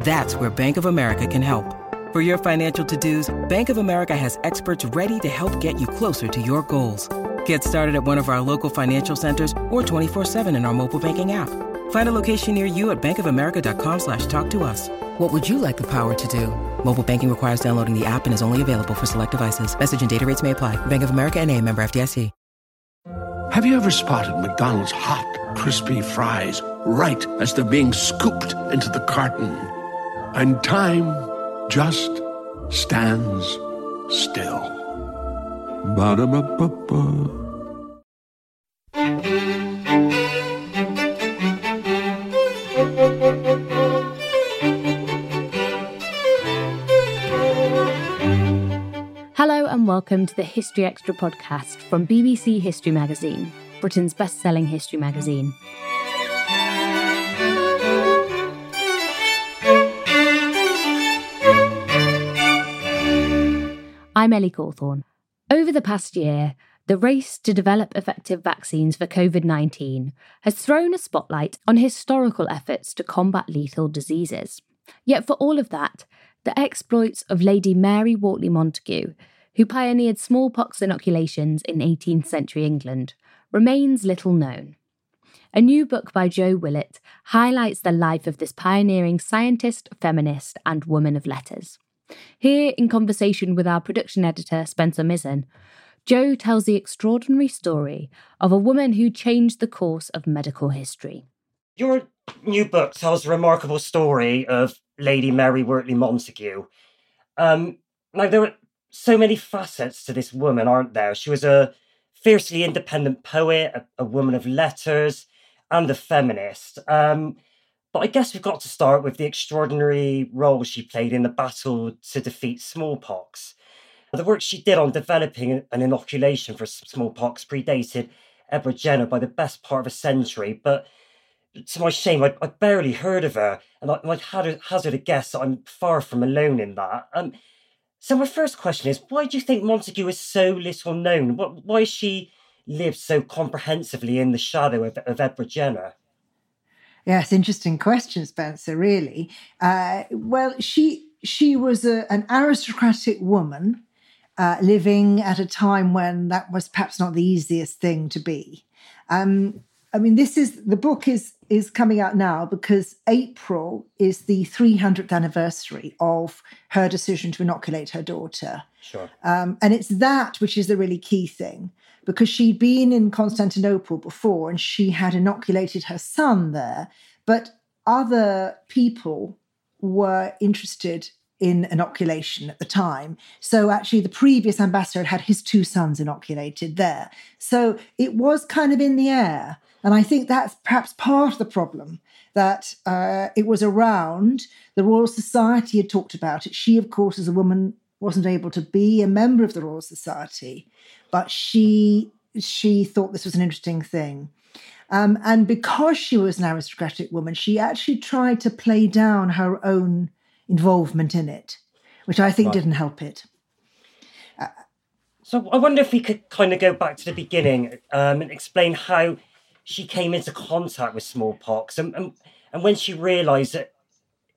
That's where Bank of America can help. For your financial to-dos, Bank of America has experts ready to help get you closer to your goals. Get started at one of our local financial centers or 24-7 in our mobile banking app. Find a location near you at bankofamerica.com slash talk to us. What would you like the power to do? Mobile banking requires downloading the app and is only available for select devices. Message and data rates may apply. Bank of America and a member FDIC. Have you ever spotted McDonald's hot, crispy fries right as they're being scooped into the carton? And time just stands still. Ba-da-ba-ba-ba. Hello and welcome to the History Extra podcast from BBC History Magazine, Britain's best selling history magazine. I'm Ellie Cawthorne. Over the past year, the race to develop effective vaccines for COVID 19 has thrown a spotlight on historical efforts to combat lethal diseases. Yet, for all of that, the exploits of Lady Mary Wortley Montagu, who pioneered smallpox inoculations in 18th century England, remains little known. A new book by Jo Willett highlights the life of this pioneering scientist, feminist, and woman of letters. Here, in conversation with our production editor, Spencer Mizzen, Jo tells the extraordinary story of a woman who changed the course of medical history. Your new book tells a remarkable story of Lady Mary Wortley Montagu. Um, now, there are so many facets to this woman, aren't there? She was a fiercely independent poet, a, a woman of letters, and a feminist. Um, but I guess we've got to start with the extraordinary role she played in the battle to defeat smallpox. The work she did on developing an inoculation for smallpox predated Edward Jenner by the best part of a century, but to my shame, I, I barely heard of her, and I, a hazard a guess that I'm far from alone in that. Um, so my first question is, why do you think Montagu is so little known? Why has she lived so comprehensively in the shadow of, of Edward Jenner? Yes, interesting question, Spencer. Really, uh, well, she she was a, an aristocratic woman uh, living at a time when that was perhaps not the easiest thing to be. Um, I mean, this is the book is is coming out now because April is the 300th anniversary of her decision to inoculate her daughter. Sure. Um, and it's that which is the really key thing because she'd been in Constantinople before and she had inoculated her son there, but other people were interested in inoculation at the time. So actually, the previous ambassador had had his two sons inoculated there. So it was kind of in the air. And I think that's perhaps part of the problem that uh, it was around. The Royal Society had talked about it. She, of course, as a woman, wasn't able to be a member of the Royal Society, but she she thought this was an interesting thing. Um, and because she was an aristocratic woman, she actually tried to play down her own involvement in it, which I think Right. didn't help it. So I wonder if we could kind of go back to the beginning um, and explain how she came into contact with smallpox and, and, and when she realised that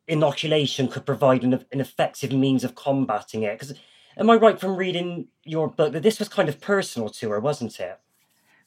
inoculation could provide an, an effective means of combating it. Because am I right from reading your book that this was kind of personal to her, wasn't it?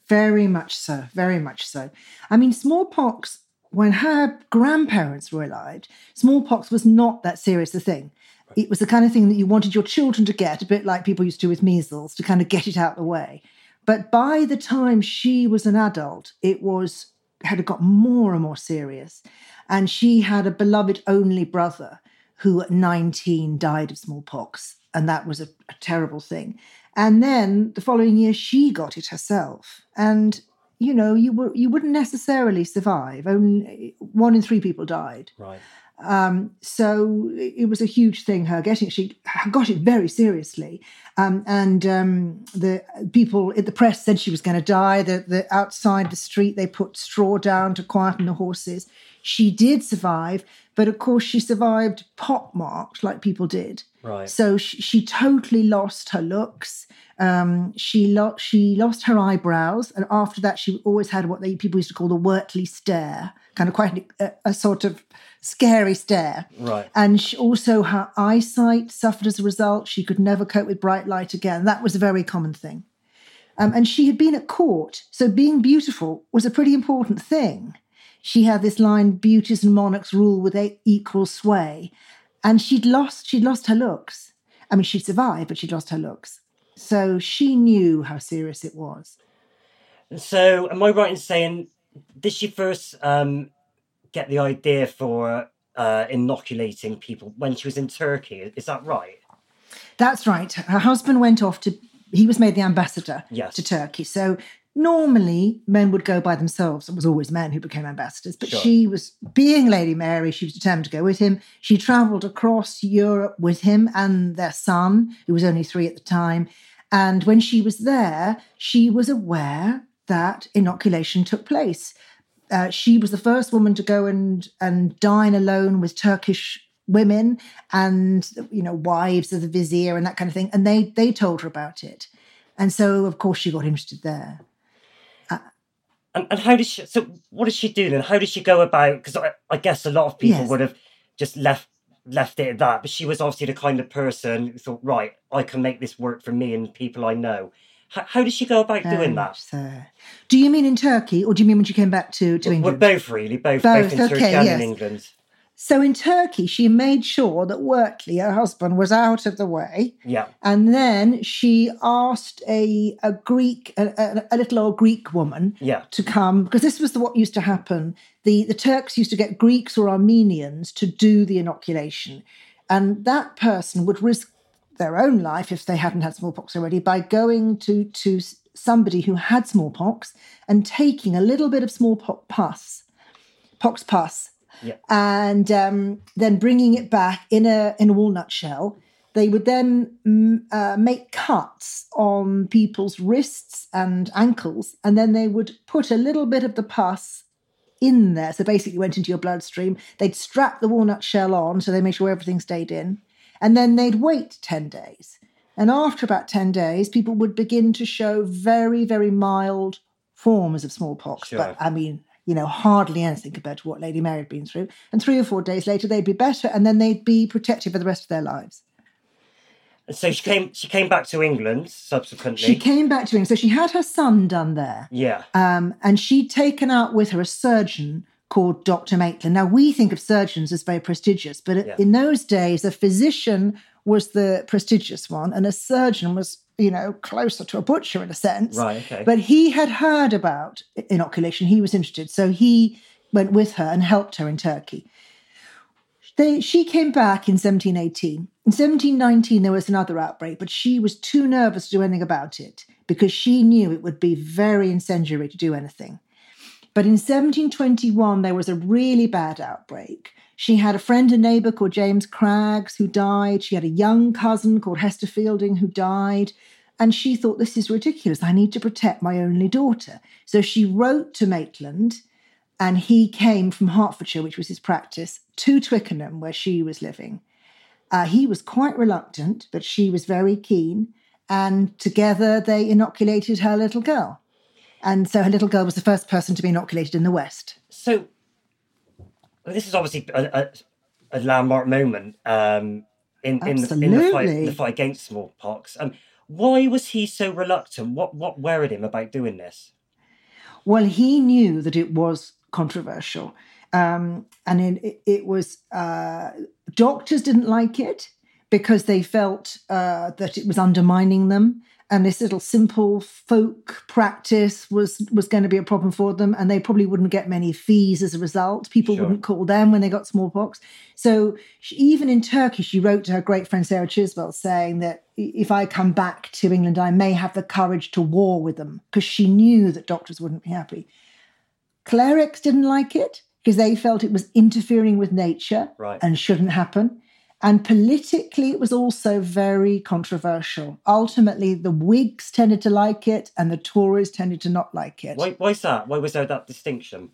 Very much so, very much so. I mean, smallpox, when her grandparents were alive, smallpox was not that serious a thing. It was the kind of thing that you wanted your children to get, a bit like people used to with measles, to kind of get it out of the way. But by the time she was an adult, it was had got more and more serious. And she had a beloved only brother who at 19 died of smallpox. And that was a, a terrible thing. And then the following year, she got it herself. And you know, you were you wouldn't necessarily survive. Only one in three people died. Right. Um, so it was a huge thing. Her getting it, she got it very seriously, um, and um, the people in the press said she was going to die. The, the outside the street they put straw down to quieten the horses. She did survive, but of course she survived pockmarked like people did. Right. So she, she totally lost her looks. Um, she lost she lost her eyebrows, and after that, she always had what they people used to call the Wortley stare, kind of quite a, a sort of scary stare. Right. And she, also, her eyesight suffered as a result. She could never cope with bright light again. That was a very common thing. Um, and she had been at court, so being beautiful was a pretty important thing. She had this line: "Beauties and monarchs rule with equal sway," and she'd lost she'd lost her looks. I mean, she'd survived, but she'd lost her looks. So she knew how serious it was. So, am I right in saying did she first um, get the idea for uh, inoculating people when she was in Turkey? Is that right? That's right. Her husband went off to, he was made the ambassador Yes. to Turkey. So normally men would go by themselves. It was always men who became ambassadors. But Sure. she was, being Lady Mary, she was determined to go with him. She travelled across Europe with him and their son, who was only three at the time. And when she was there, she was aware that inoculation took place. Uh, she was the first woman to go and and dine alone with Turkish women and you know wives of the vizier and that kind of thing, and they they told her about it, and so of course she got interested there. And, and how does she? So, what does she do then? How does she go about? Because I, I guess a lot of people Yes. would have just left left it at that. But she was obviously the kind of person who thought, right, I can make this work for me and people I know. How, how does she go about doing that? So, uh, do you mean in Turkey, or do you mean when she came back to to Well, England? both really, both, Both, both in Turkey and yes. in England. So in Turkey, she made sure that Wortley, her husband, was out of the way. Yeah, And then she asked a, a Greek, a, a, a little old Greek woman yeah, to come, because this was the, what used to happen. The, the Turks used to get Greeks or Armenians to do the inoculation. And that person would risk their own life if they hadn't had smallpox already by going to, to somebody who had smallpox and taking a little bit of smallpox pus, pox pus, Yeah. and um, then bringing it back in a in a walnut shell. They would then uh, make cuts on people's wrists and ankles, and then they would put a little bit of the pus in there. So basically, went into your bloodstream. They'd strap the walnut shell on, so they made sure everything stayed in, and then they'd wait ten days. And after about ten days, people would begin to show very, very mild forms of smallpox. Sure. But I mean, you know, hardly anything compared to what Lady Mary had been through. And three or four days later, they'd be better, and then they'd be protected for the rest of their lives. And so she came. She came back to England subsequently. She came back to England. So she had her son done there. yeah, Um, and she'd taken out with her a surgeon called Dr. Maitland. Now, we think of surgeons as very prestigious, but Yeah. in those days, a physician was the prestigious one, and a surgeon was, you know, closer to a butcher in a sense. Right, okay. But he had heard about inoculation. He was interested. So he went with her and helped her in Turkey. They, she came back in 1718. In 1719, there was another outbreak, but she was too nervous to do anything about it because she knew it would be very incendiary to do anything. But in 1721, there was a really bad outbreak. She had a friend and neighbour called James Craggs who died. She had a young cousin called Hester Fielding who died. And she thought, this is ridiculous. I need to protect my only daughter. So she wrote to Maitland, and he came from Hertfordshire, which was his practice, to Twickenham, where she was living. Uh, he was quite reluctant, but she was very keen. And together they inoculated her little girl. And so her little girl was the first person to be inoculated in the West. So, this is obviously a, a, a landmark moment um, in, in, the, in the, fight, the fight against smallpox. Um, why was he so reluctant? What what worried him about doing this? Well, he knew that it was controversial. Um, and it, it was, uh, doctors didn't like it because they felt uh, that it was undermining them. And this little simple folk practice was was going to be a problem for them, and they probably wouldn't get many fees as a result. People Sure. wouldn't call them when they got smallpox. So she, even in Turkey, she wrote to her great friend Sarah Chiswell saying that if I come back to England, I may have the courage to war with them because she knew that doctors wouldn't be happy. Clerics didn't like it because they felt it was interfering with nature Right. and shouldn't happen. And politically, it was also very controversial. Ultimately, the Whigs tended to like it and the Tories tended to not like it. Why why's that? Why was there that distinction?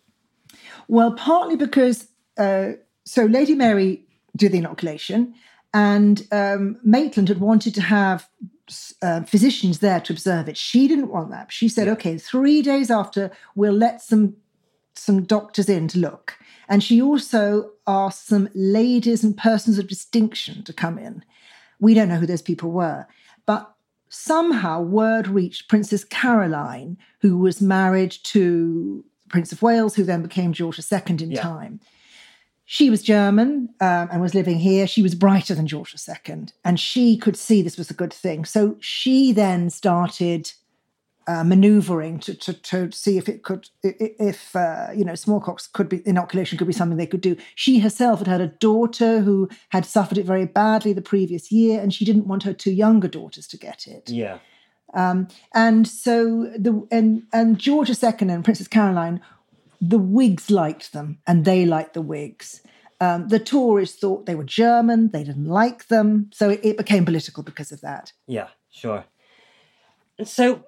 Well, partly because uh, so Lady Mary did the inoculation, and um, Maitland had wanted to have uh, physicians there to observe it. She didn't want that. She said, "Okay, three days after, we'll let some some doctors in to look." And she also asked some ladies and persons of distinction to come in. We don't know who those people were, but somehow word reached Princess Caroline, who was married to the Prince of Wales, who then became George II in Yeah. time. She was German um, and was living here. She was brighter than George II, and she could see this was a good thing. So she then started uh, maneuvering to, to to see if it could if uh, you know smallpox could be inoculation could be something they could do. She herself had had a daughter who had suffered it very badly the previous year, and she didn't want her two younger daughters to get it. Yeah. Um, and so the and and George II and Princess Caroline, the Whigs liked them, and they liked the Whigs. Um, the Tories thought they were German; they didn't like them, so it, it became political because of that. Yeah, sure. And so,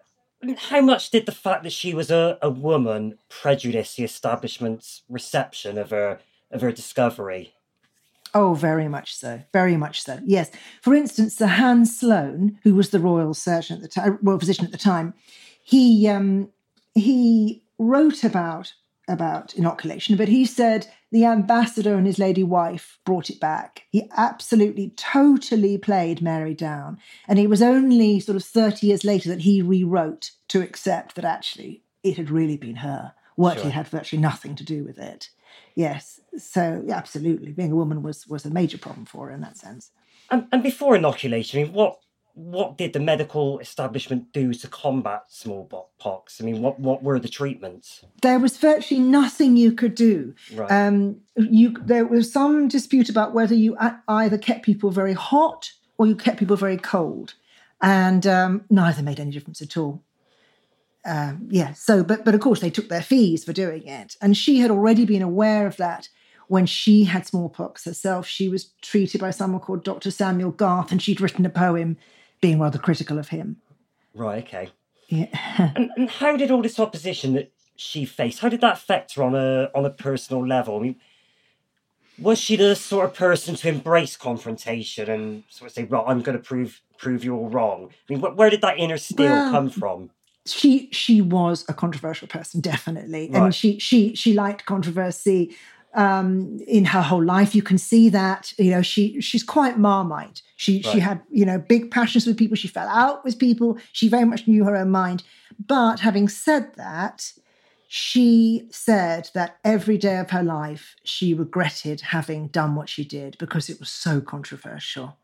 how much did the fact that she was a, a woman prejudice the establishment's reception of her of her discovery? Oh, very much so. Very much so. Yes. For instance, Sir Hans Sloane, who was the royal surgeon at the time, royal physician at the time, he um, he wrote about about inoculation, but he said the ambassador and his lady wife brought it back. He absolutely, totally played Mary down, and it was only sort of thirty years later that he rewrote to accept that actually it had really been her. Wortley Sure. had virtually nothing to do with it. Yes, so yeah, absolutely, being a woman was was a major problem for her in that sense. And, and before inoculation, I mean, what what did the medical establishment do to combat smallpox? I mean, what what were the treatments? There was virtually nothing you could do. Right. Um, you there was some dispute about whether you either kept people very hot or you kept people very cold, and um, neither made any difference at all. Um, yeah. So, but but of course they took their fees for doing it, and she had already been aware of that when she had smallpox herself. She was treated by someone called Dr. Samuel Garth, and she'd written a poem being rather critical of him. right. Okay. Yeah. And, and how did all this opposition that she faced? How did that affect her on a on a personal level? I mean, was she the sort of person to embrace confrontation and sort of say, "Right, I'm going to prove prove you all wrong"? I mean, wh- where did that inner steel Well, come from? she she was a controversial person definitely Right. and she she she liked controversy um in her whole life you can see that you know she she's quite marmite she she had you know big passions with people. She fell out with people. She very much knew her own mind. But having said that she said that every day of her life she regretted having done what she did because it was so controversial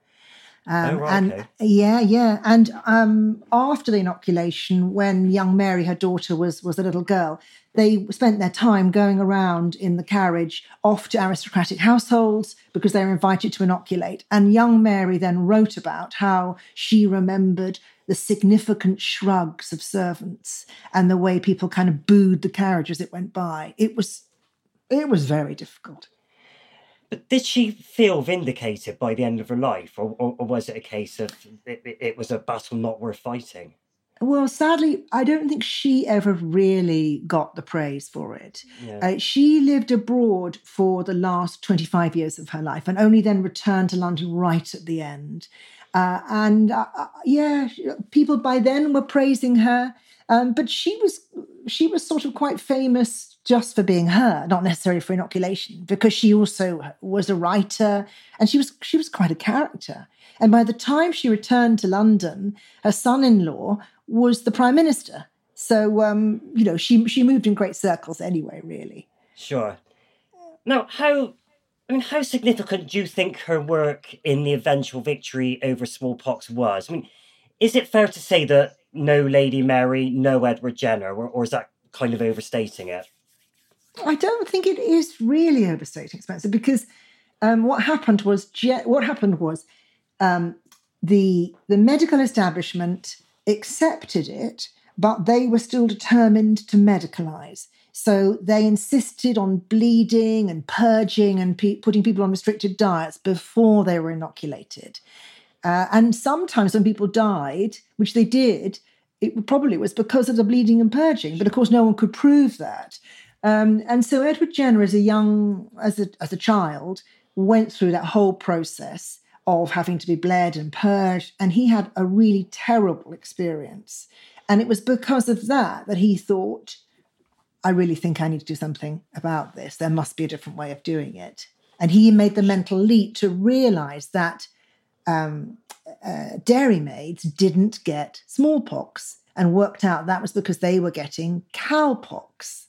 um, Oh, right, and okay. yeah, yeah. And um, after the inoculation, when young Mary, her daughter, was was a little girl, they spent their time going around in the carriage off to aristocratic households because they were invited to inoculate. And young Mary then wrote about how she remembered the significant shrugs of servants and the way people kind of booed the carriage as it went by. It was it was very difficult. But did she feel vindicated by the end of her life, or, or, or was it a case of it, it, was a battle not worth fighting? Well, sadly, I don't think she ever really got the praise for it. Yeah. Uh, she lived abroad for the last 25 years of her life and only then returned to London right at the end. Uh, and uh, uh, yeah, people by then were praising her, um, but she was she was sort of quite famous just for being her, not necessarily for inoculation, because she also was a writer and she was she was quite a character. And by the time she returned to London, her son-in-law was the prime minister. So um, you know, she she moved in great circles anyway, really. Sure. Now, how I mean, how significant do you think her work in the eventual victory over smallpox was? I mean, is it fair to say that no Lady Mary, no Edward Jenner, or, or is that kind of overstating it? I don't think it is really overstating Spencer because um, what happened was Je- what happened was um, the the medical establishment accepted it, but they were still determined to medicalize. So they insisted on bleeding and purging and pe- putting people on restricted diets before they were inoculated. Uh, and sometimes when people died, which they did, it probably was because of the bleeding and purging. But of course, no one could prove that. Um, and so Edward Jenner, as a young, as a as a child, went through that whole process of having to be bled and purged, and he had a really terrible experience. And it was because of that that he thought, I really think I need to do something about this. There must be a different way of doing it. And he made the mental leap to realize that um, uh, dairymaids didn't get smallpox and worked out that was because they were getting cowpox.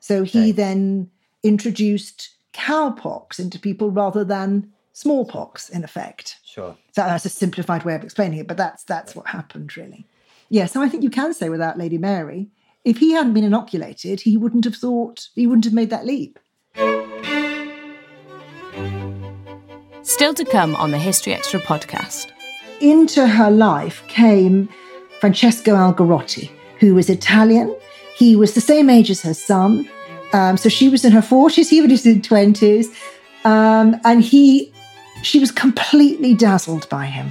So he Okay. then introduced cowpox into people rather than smallpox, in effect. Sure. So that's a simplified way of explaining it, but that's that's what happened really. Yeah, so I think you can say without Lady Mary, if he hadn't been inoculated, he wouldn't have thought he wouldn't have made that leap. Still to come on the History Extra podcast. Into her life came Francesco Algarotti, who was Italian. He was the same age as her son. Um, so she was in her 40s, he was in his 20s. Um, and he she was completely dazzled by him.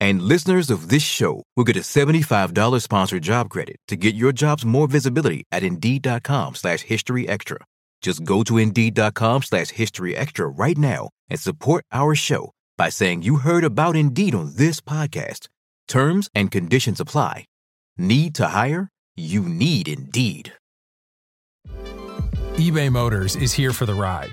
And listeners of this show will get a $75 sponsored job credit to get your jobs more visibility at Indeed.com slash History Extra. Just go to Indeed.com slash History Extra right now and support our show by saying you heard about Indeed on this podcast. Terms and conditions apply. Need to hire? You need Indeed. eBay Motors is here for the ride.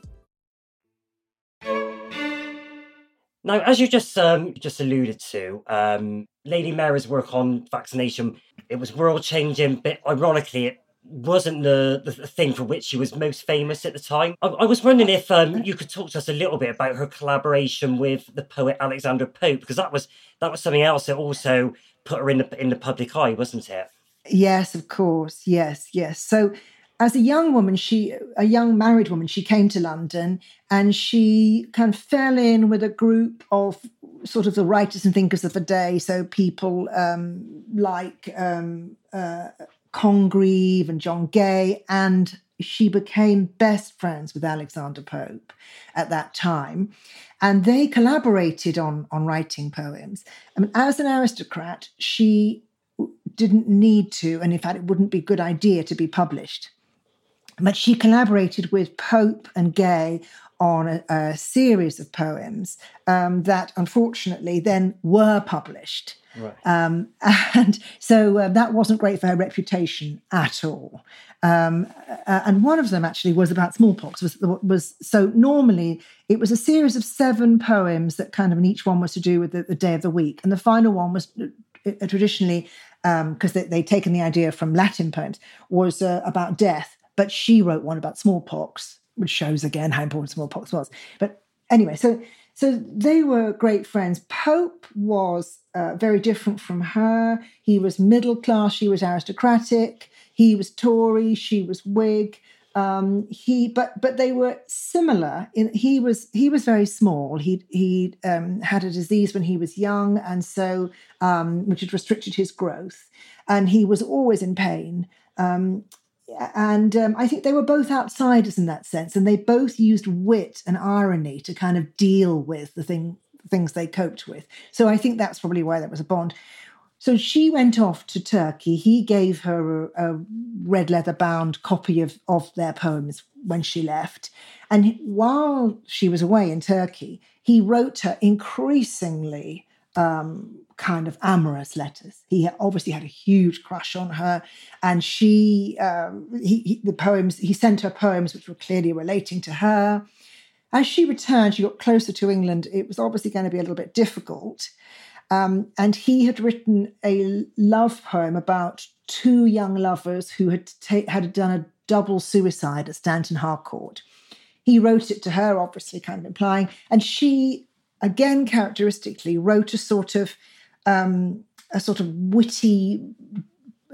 Now, as you just um, just alluded to, um, Lady Mary's work on vaccination it was world changing, but ironically, it wasn't the, the thing for which she was most famous at the time. I, I was wondering if um, you could talk to us a little bit about her collaboration with the poet Alexander Pope, because that was that was something else that also put her in the in the public eye, wasn't it? Yes, of course. Yes, yes. So as a young woman, she a young married woman, she came to London and she kind of fell in with a group of sort of the writers and thinkers of the day. So people um, like um, uh, Congreve and John Gay, and she became best friends with Alexander Pope at that time. And they collaborated on, on writing poems. I mean, as an aristocrat, she didn't need to, and in fact, it wouldn't be a good idea to be published. But she collaborated with Pope and Gay on a, a series of poems um, that unfortunately then were published. Right. Um, and so uh, that wasn't great for her reputation at all. Um, uh, and one of them actually was about smallpox. Was, was so normally it was a series of seven poems that kind of, and each one was to do with the, the day of the week, and the final one was uh, traditionally because um, they, would taken the idea from Latin poems was uh, about death. But she wrote one about smallpox, which shows again how important smallpox was. But anyway, so so they were great friends. Pope was uh, very different from her. He was middle class. She was aristocratic. He was Tory. She was Whig. Um, he, but but they were similar. In he was he was very small. He he um, had a disease when he was young, and so um, which had restricted his growth, and he was always in pain. Um, and um, I think they were both outsiders in that sense, and they both used wit and irony to kind of deal with the thing things they coped with. So I think that's probably why there was a bond. So she went off to Turkey. He gave her a, a red leather bound copy of, of their poems when she left. And while she was away in Turkey, he wrote her increasingly um, kind of amorous letters. He obviously had a huge crush on her, and she, um, he, he, the poems, he sent her poems which were clearly relating to her. As she returned, she got closer to England. It was obviously going to be a little bit difficult. Um, and he had written a love poem about two young lovers who had ta- had done a double suicide at Stanton Harcourt. He wrote it to her, obviously, kind of implying, and she, again, characteristically, wrote a sort of um, a sort of witty,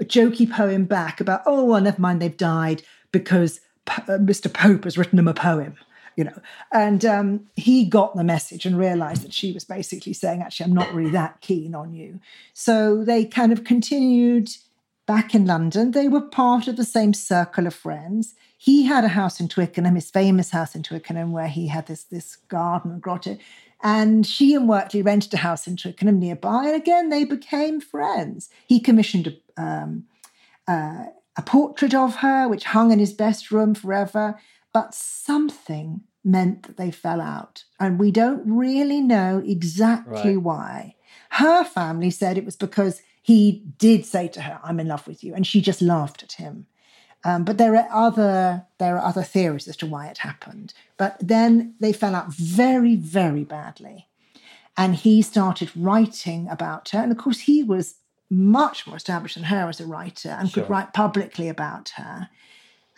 jokey poem back about, oh, well, never mind, they've died because P- uh, Mr. Pope has written them a poem, you know. And um, he got the message and realized that she was basically saying, actually, I'm not really that keen on you. So they kind of continued back in London. They were part of the same circle of friends. He had a house in Twickenham, his famous house in Twickenham, where he had this, this garden and grotto. And she and Wortley rented a house in Twickenham nearby. And again, they became friends. He commissioned a, um, uh, a portrait of her, which hung in his best room forever. But something meant that they fell out. And we don't really know exactly right. why. Her family said it was because he did say to her, I'm in love with you. And she just laughed at him. Um, but there are other there are other theories as to why it happened. But then they fell out very very badly, and he started writing about her. And of course, he was much more established than her as a writer and sure. could write publicly about her.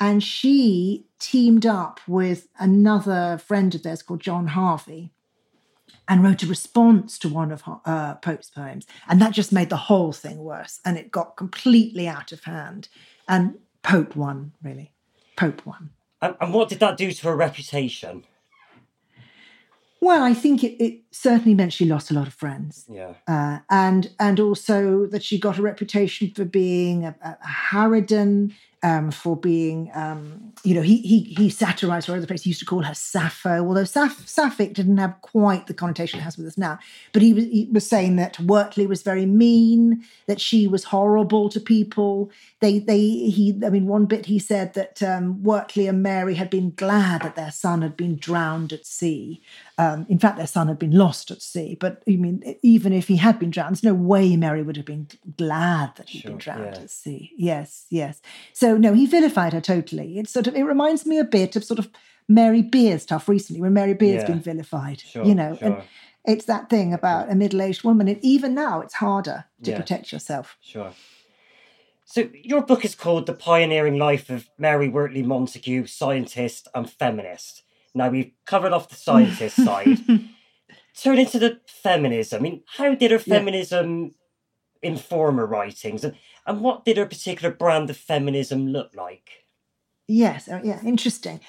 And she teamed up with another friend of theirs called John Hervey and wrote a response to one of uh, Pope's poems. And that just made the whole thing worse. And it got completely out of hand. And Pope won, really. Pope won. And, and what did that do to her reputation? Well, I think it, it, certainly meant she lost a lot of friends. Yeah. Uh, and and also that she got a reputation for being a, a harridan, um, for being, um, you know, he he he satirized her other place. He used to call her Sappho, although Saph- Sapphic didn't have quite the connotation it has with us now. But he was he was saying that Wortley was very mean, that she was horrible to people. They they he I mean one bit he said that um, Wortley and Mary had been glad that their son had been drowned at sea. Um, in fact, their son had been lost at sea. But I mean, even if he had been drowned, there's no way Mary would have been glad that he'd sure, been drowned yeah. at sea. Yes, yes. So no, he vilified her totally. It sort of it reminds me a bit of sort of Mary Beard stuff recently, when Mary Beard's yeah. been vilified. Sure, you know, sure. and it's that thing about a middle-aged woman. And even now, it's harder to yeah. protect yourself. Sure. So, your book is called The Pioneering Life of Mary Wortley Montagu, Scientist and Feminist. Now, we've covered off the scientist side. Turn into the feminism. I mean, how did her feminism yeah. inform her writings? And, and what did her particular brand of feminism look like? Yes, uh, yeah, interesting.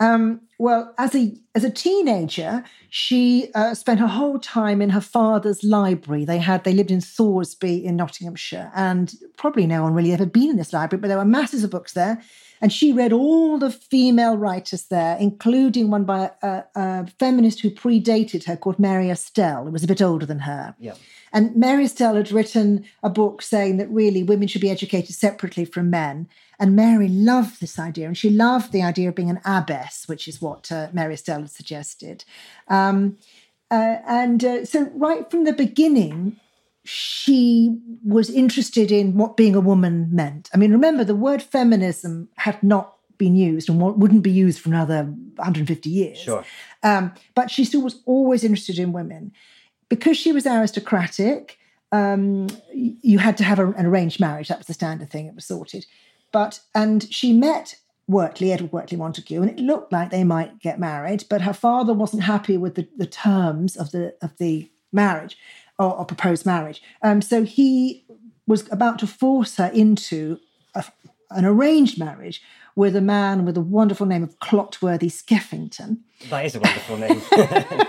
Um, well, as a as a teenager, she uh, spent her whole time in her father's library. They had they lived in Thoresby in Nottinghamshire, and probably no one really ever been in this library, but there were masses of books there. And she read all the female writers there, including one by a, a feminist who predated her called Mary Astell, who was a bit older than her. Yeah. And Mary Astell had written a book saying that really women should be educated separately from men. And Mary loved this idea, and she loved the idea of being an abbess, which is what uh, Mary Astell had suggested. Um, uh, and uh, so, right from the beginning, she was interested in what being a woman meant. I mean, remember, the word feminism had not been used and wouldn't be used for another 150 years. Sure. Um, but she still was always interested in women. Because she was aristocratic, um, you had to have a, an arranged marriage. That was the standard thing. It was sorted. But and she met Wortley, Edward Wortley Montagu, and it looked like they might get married, but her father wasn't happy with the, the terms of the of the marriage or, or proposed marriage. Um, so he was about to force her into a, an arranged marriage with a man with a wonderful name of Clotworthy Skeffington. That is a wonderful name.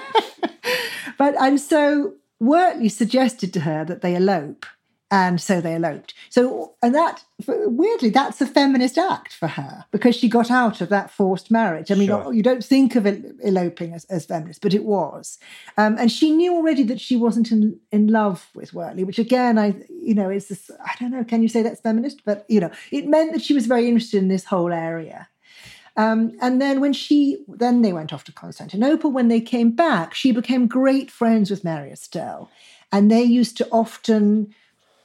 but and so Wortley suggested to her that they elope and so they eloped. So, and that weirdly, that's a feminist act for her because she got out of that forced marriage. I mean, sure. you don't think of eloping as, as feminist, but it was. Um, and she knew already that she wasn't in, in love with Wortley, which again, I, you know, is this, I don't know, can you say that's feminist? But, you know, it meant that she was very interested in this whole area. Um, and then when she, then they went off to Constantinople. When they came back, she became great friends with Mary Astell. And they used to often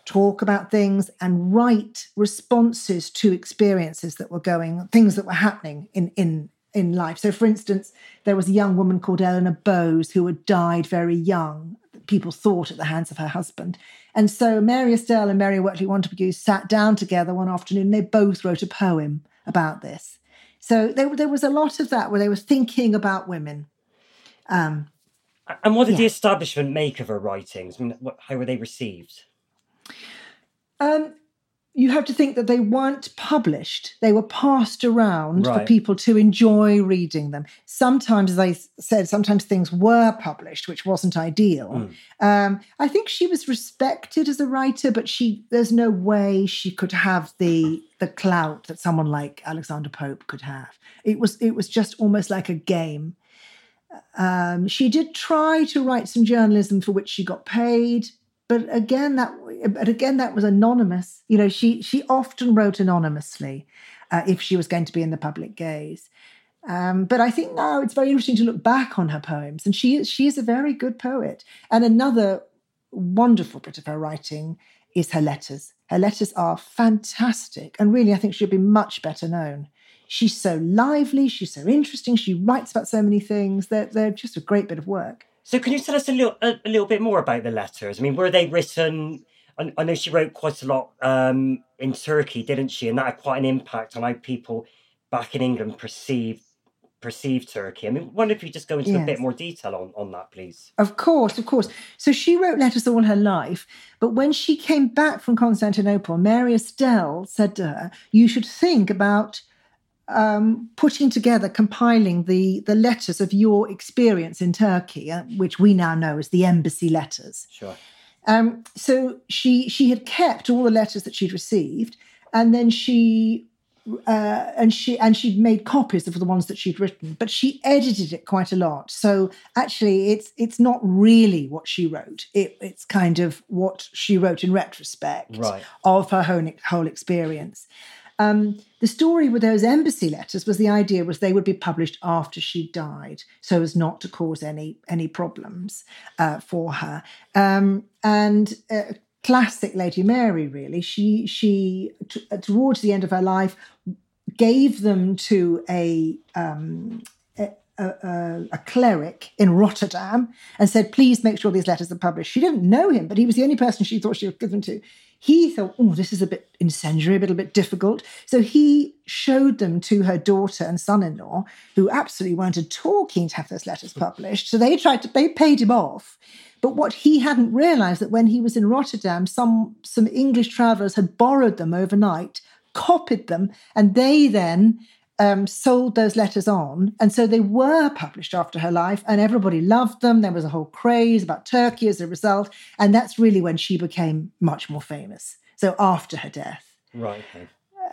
talk about things and write responses to experiences that were going, things that were happening in, in, in life. So, for instance, there was a young woman called Eleanor Bowes who had died very young, people thought at the hands of her husband. And so Mary Astell and Mary Wortley Montagu sat down together one afternoon. They both wrote a poem about this. So there, there was a lot of that where they were thinking about women. Um, and what did yeah. the establishment make of her writings? I mean, what, how were they received? Um, you have to think that they weren't published. They were passed around right. for people to enjoy reading them. Sometimes, as I said, sometimes things were published, which wasn't ideal. Mm. Um, I think she was respected as a writer, but she there's no way she could have the the clout that someone like Alexander Pope could have. It was it was just almost like a game. Um, she did try to write some journalism for which she got paid but again that but again that was anonymous you know she she often wrote anonymously uh, if she was going to be in the public gaze um, but I think now it's very interesting to look back on her poems, and she is she is a very good poet. And another wonderful bit of her writing is her letters. Her letters are fantastic, and really, I think she'd be much better known. She's so lively, she's so interesting, she writes about so many things. They're, they're just a great bit of work. So, can you tell us a little a, a little bit more about the letters? I mean, were they written? I, I know she wrote quite a lot um, in Turkey, didn't she? And that had quite an impact on how people back in England perceived perceived Turkey. I mean, wonder if you just go into yes. a bit more detail on, on that, please. Of course, of course. So she wrote letters all her life, but when she came back from Constantinople, Mary Astell said to her, You should think about um, putting together, compiling the the letters of your experience in Turkey, uh, which we now know as the embassy letters. Sure. Um, so she she had kept all the letters that she'd received, and then she uh, and she and she'd made copies of the ones that she'd written, but she edited it quite a lot. So actually, it's it's not really what she wrote. It, it's kind of what she wrote in retrospect right. of her whole, whole experience. Um, the story with those embassy letters was the idea was they would be published after she died, so as not to cause any any problems uh, for her. Um, and uh, classic Lady Mary, really, she she t- uh, towards the end of her life gave them to a um, a, a, cleric in Rotterdam and said, please make sure these letters are published. She didn't know him, but he was the only person she thought she would give them to. he thought, oh, this is a bit incendiary, a little bit difficult. So he showed them to her daughter and son-in-law, who absolutely weren't at all keen to have those letters published. So they tried to, they paid him off. But what he hadn't realized that when he was in Rotterdam, some some English travelers had borrowed them overnight, copied them, and they then um, sold those letters on. And so they were published after her life, and everybody loved them. There was a whole craze about Turkey as a result. And that's really when she became much more famous. So after her death. Right.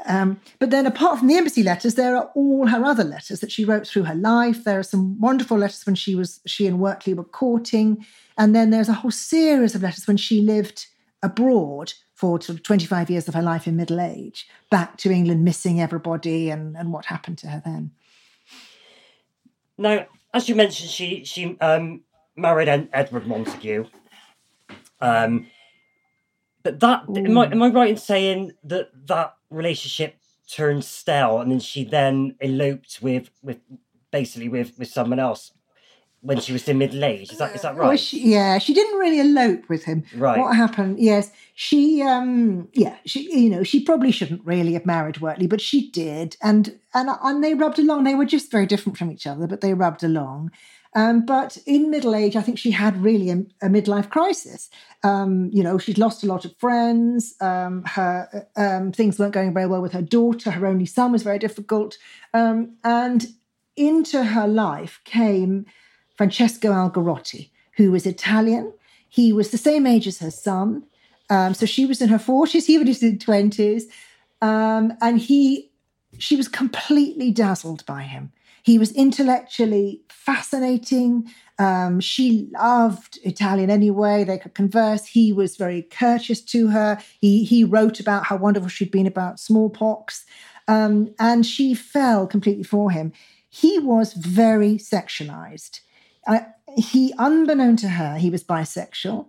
Um, but then, apart from the embassy letters, there are all her other letters that she wrote through her life. There are some wonderful letters when she was she and Wortley were courting, and then there's a whole series of letters when she lived abroad for sort of 25 years of her life in middle age, back to England, missing everybody and, and what happened to her then. Now, as you mentioned, she she um, married Edward Montagu. Um, but that am I, am I right in saying that that relationship turned stale, and then she then eloped with with basically with with someone else when she was in middle age. Is that is that right? Well, she, yeah, she didn't really elope with him. Right. What happened? Yes, she. um Yeah, she. You know, she probably shouldn't really have married Wortley, but she did, and and and they rubbed along. They were just very different from each other, but they rubbed along. Um, but in middle age, I think she had really a, a midlife crisis. Um, you know, she'd lost a lot of friends. Um, her um, things weren't going very well with her daughter. Her only son was very difficult, um, and into her life came Francesco Algarotti, who was Italian. He was the same age as her son. Um, so she was in her 40s, he was in his 20s. Um, and he, she was completely dazzled by him. He was intellectually fascinating. Um, she loved Italian anyway. They could converse. He was very courteous to her. He, he wrote about how wonderful she'd been about smallpox. Um, and she fell completely for him. He was very sexualized he, unbeknown to her, he was bisexual.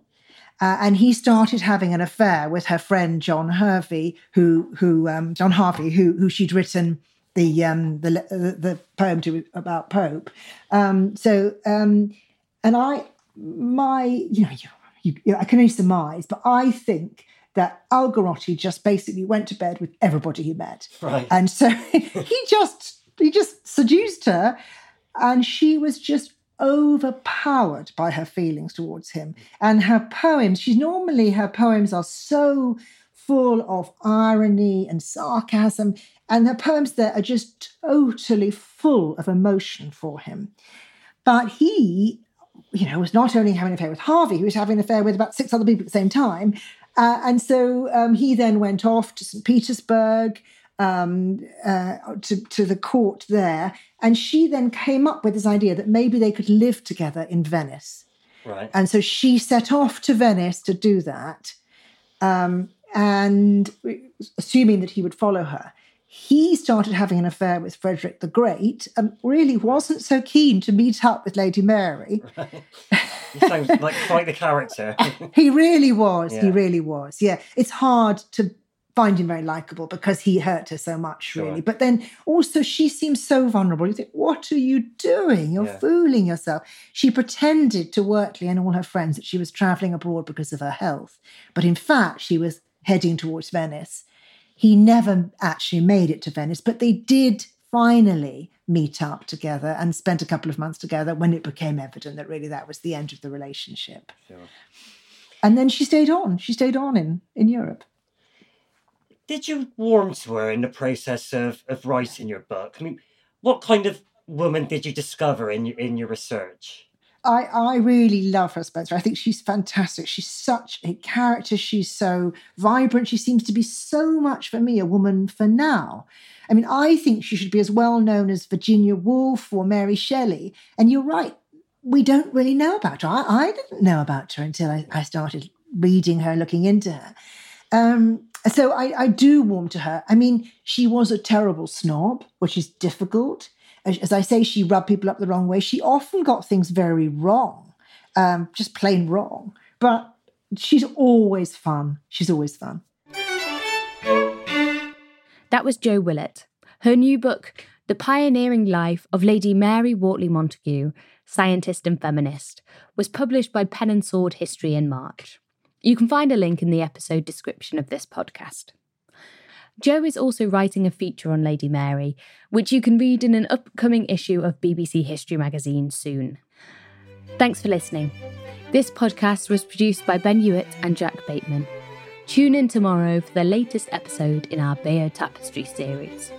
Uh, and he started having an affair with her friend John Hervey, who, who um, John Hervey, who, who she'd written the um, the, the, the poem to about Pope. Um, so, um, and I, my, you know, you, you, I can only surmise, but I think that Algarotti just basically went to bed with everybody he met, right? And so he just he just seduced her, and she was just overpowered by her feelings towards him. And her poems, she's normally, her poems are so full of irony and sarcasm. And her poems there are just totally full of emotion for him. But he, you know, was not only having an affair with Hervey, he was having an affair with about six other people at the same time. Uh, and so um, he then went off to St. Petersburg um, uh, to, to the court there. And she then came up with this idea that maybe they could live together in Venice. Right. And so she set off to Venice to do that. Um, and assuming that he would follow her, he started having an affair with Frederick the Great and really wasn't so keen to meet up with Lady Mary. Right. He sounds like quite the character. he really was. Yeah. He really was. Yeah. It's hard to find him very likable because he hurt her so much, Sure. really. But then also, she seems so vulnerable. You think, what are you doing? You're Yeah. fooling yourself. She pretended to Wortley and all her friends that she was traveling abroad because of her health. But in fact, she was heading towards Venice. He never actually made it to Venice, but they did finally meet up together and spent a couple of months together when it became evident that really that was the end of the relationship. Sure. And then she stayed on. She stayed on in, in Europe. Did you warm to her in the process of, of writing your book? I mean, what kind of woman did you discover in your, in your research? I, I really love her, Spencer. I think she's fantastic. She's such a character. She's so vibrant. She seems to be so much for me a woman for now. I mean, I think she should be as well known as Virginia Woolf or Mary Shelley. And you're right, we don't really know about her. I, I didn't know about her until I, I started reading her, looking into her. Um, so I, I do warm to her. I mean, she was a terrible snob, which is difficult. As, as I say, she rubbed people up the wrong way. She often got things very wrong, um, just plain wrong. But she's always fun. She's always fun. That was Jo Willett. Her new book, The Pioneering Life of Lady Mary Wortley Montagu, Scientist and Feminist, was published by Pen and Sword History in March. You can find a link in the episode description of this podcast. Jo is also writing a feature on Lady Mary, which you can read in an upcoming issue of BBC History magazine soon. Thanks for listening. This podcast was produced by Ben Hewitt and Jack Bateman. Tune in tomorrow for the latest episode in our Bayeux Tapestry series.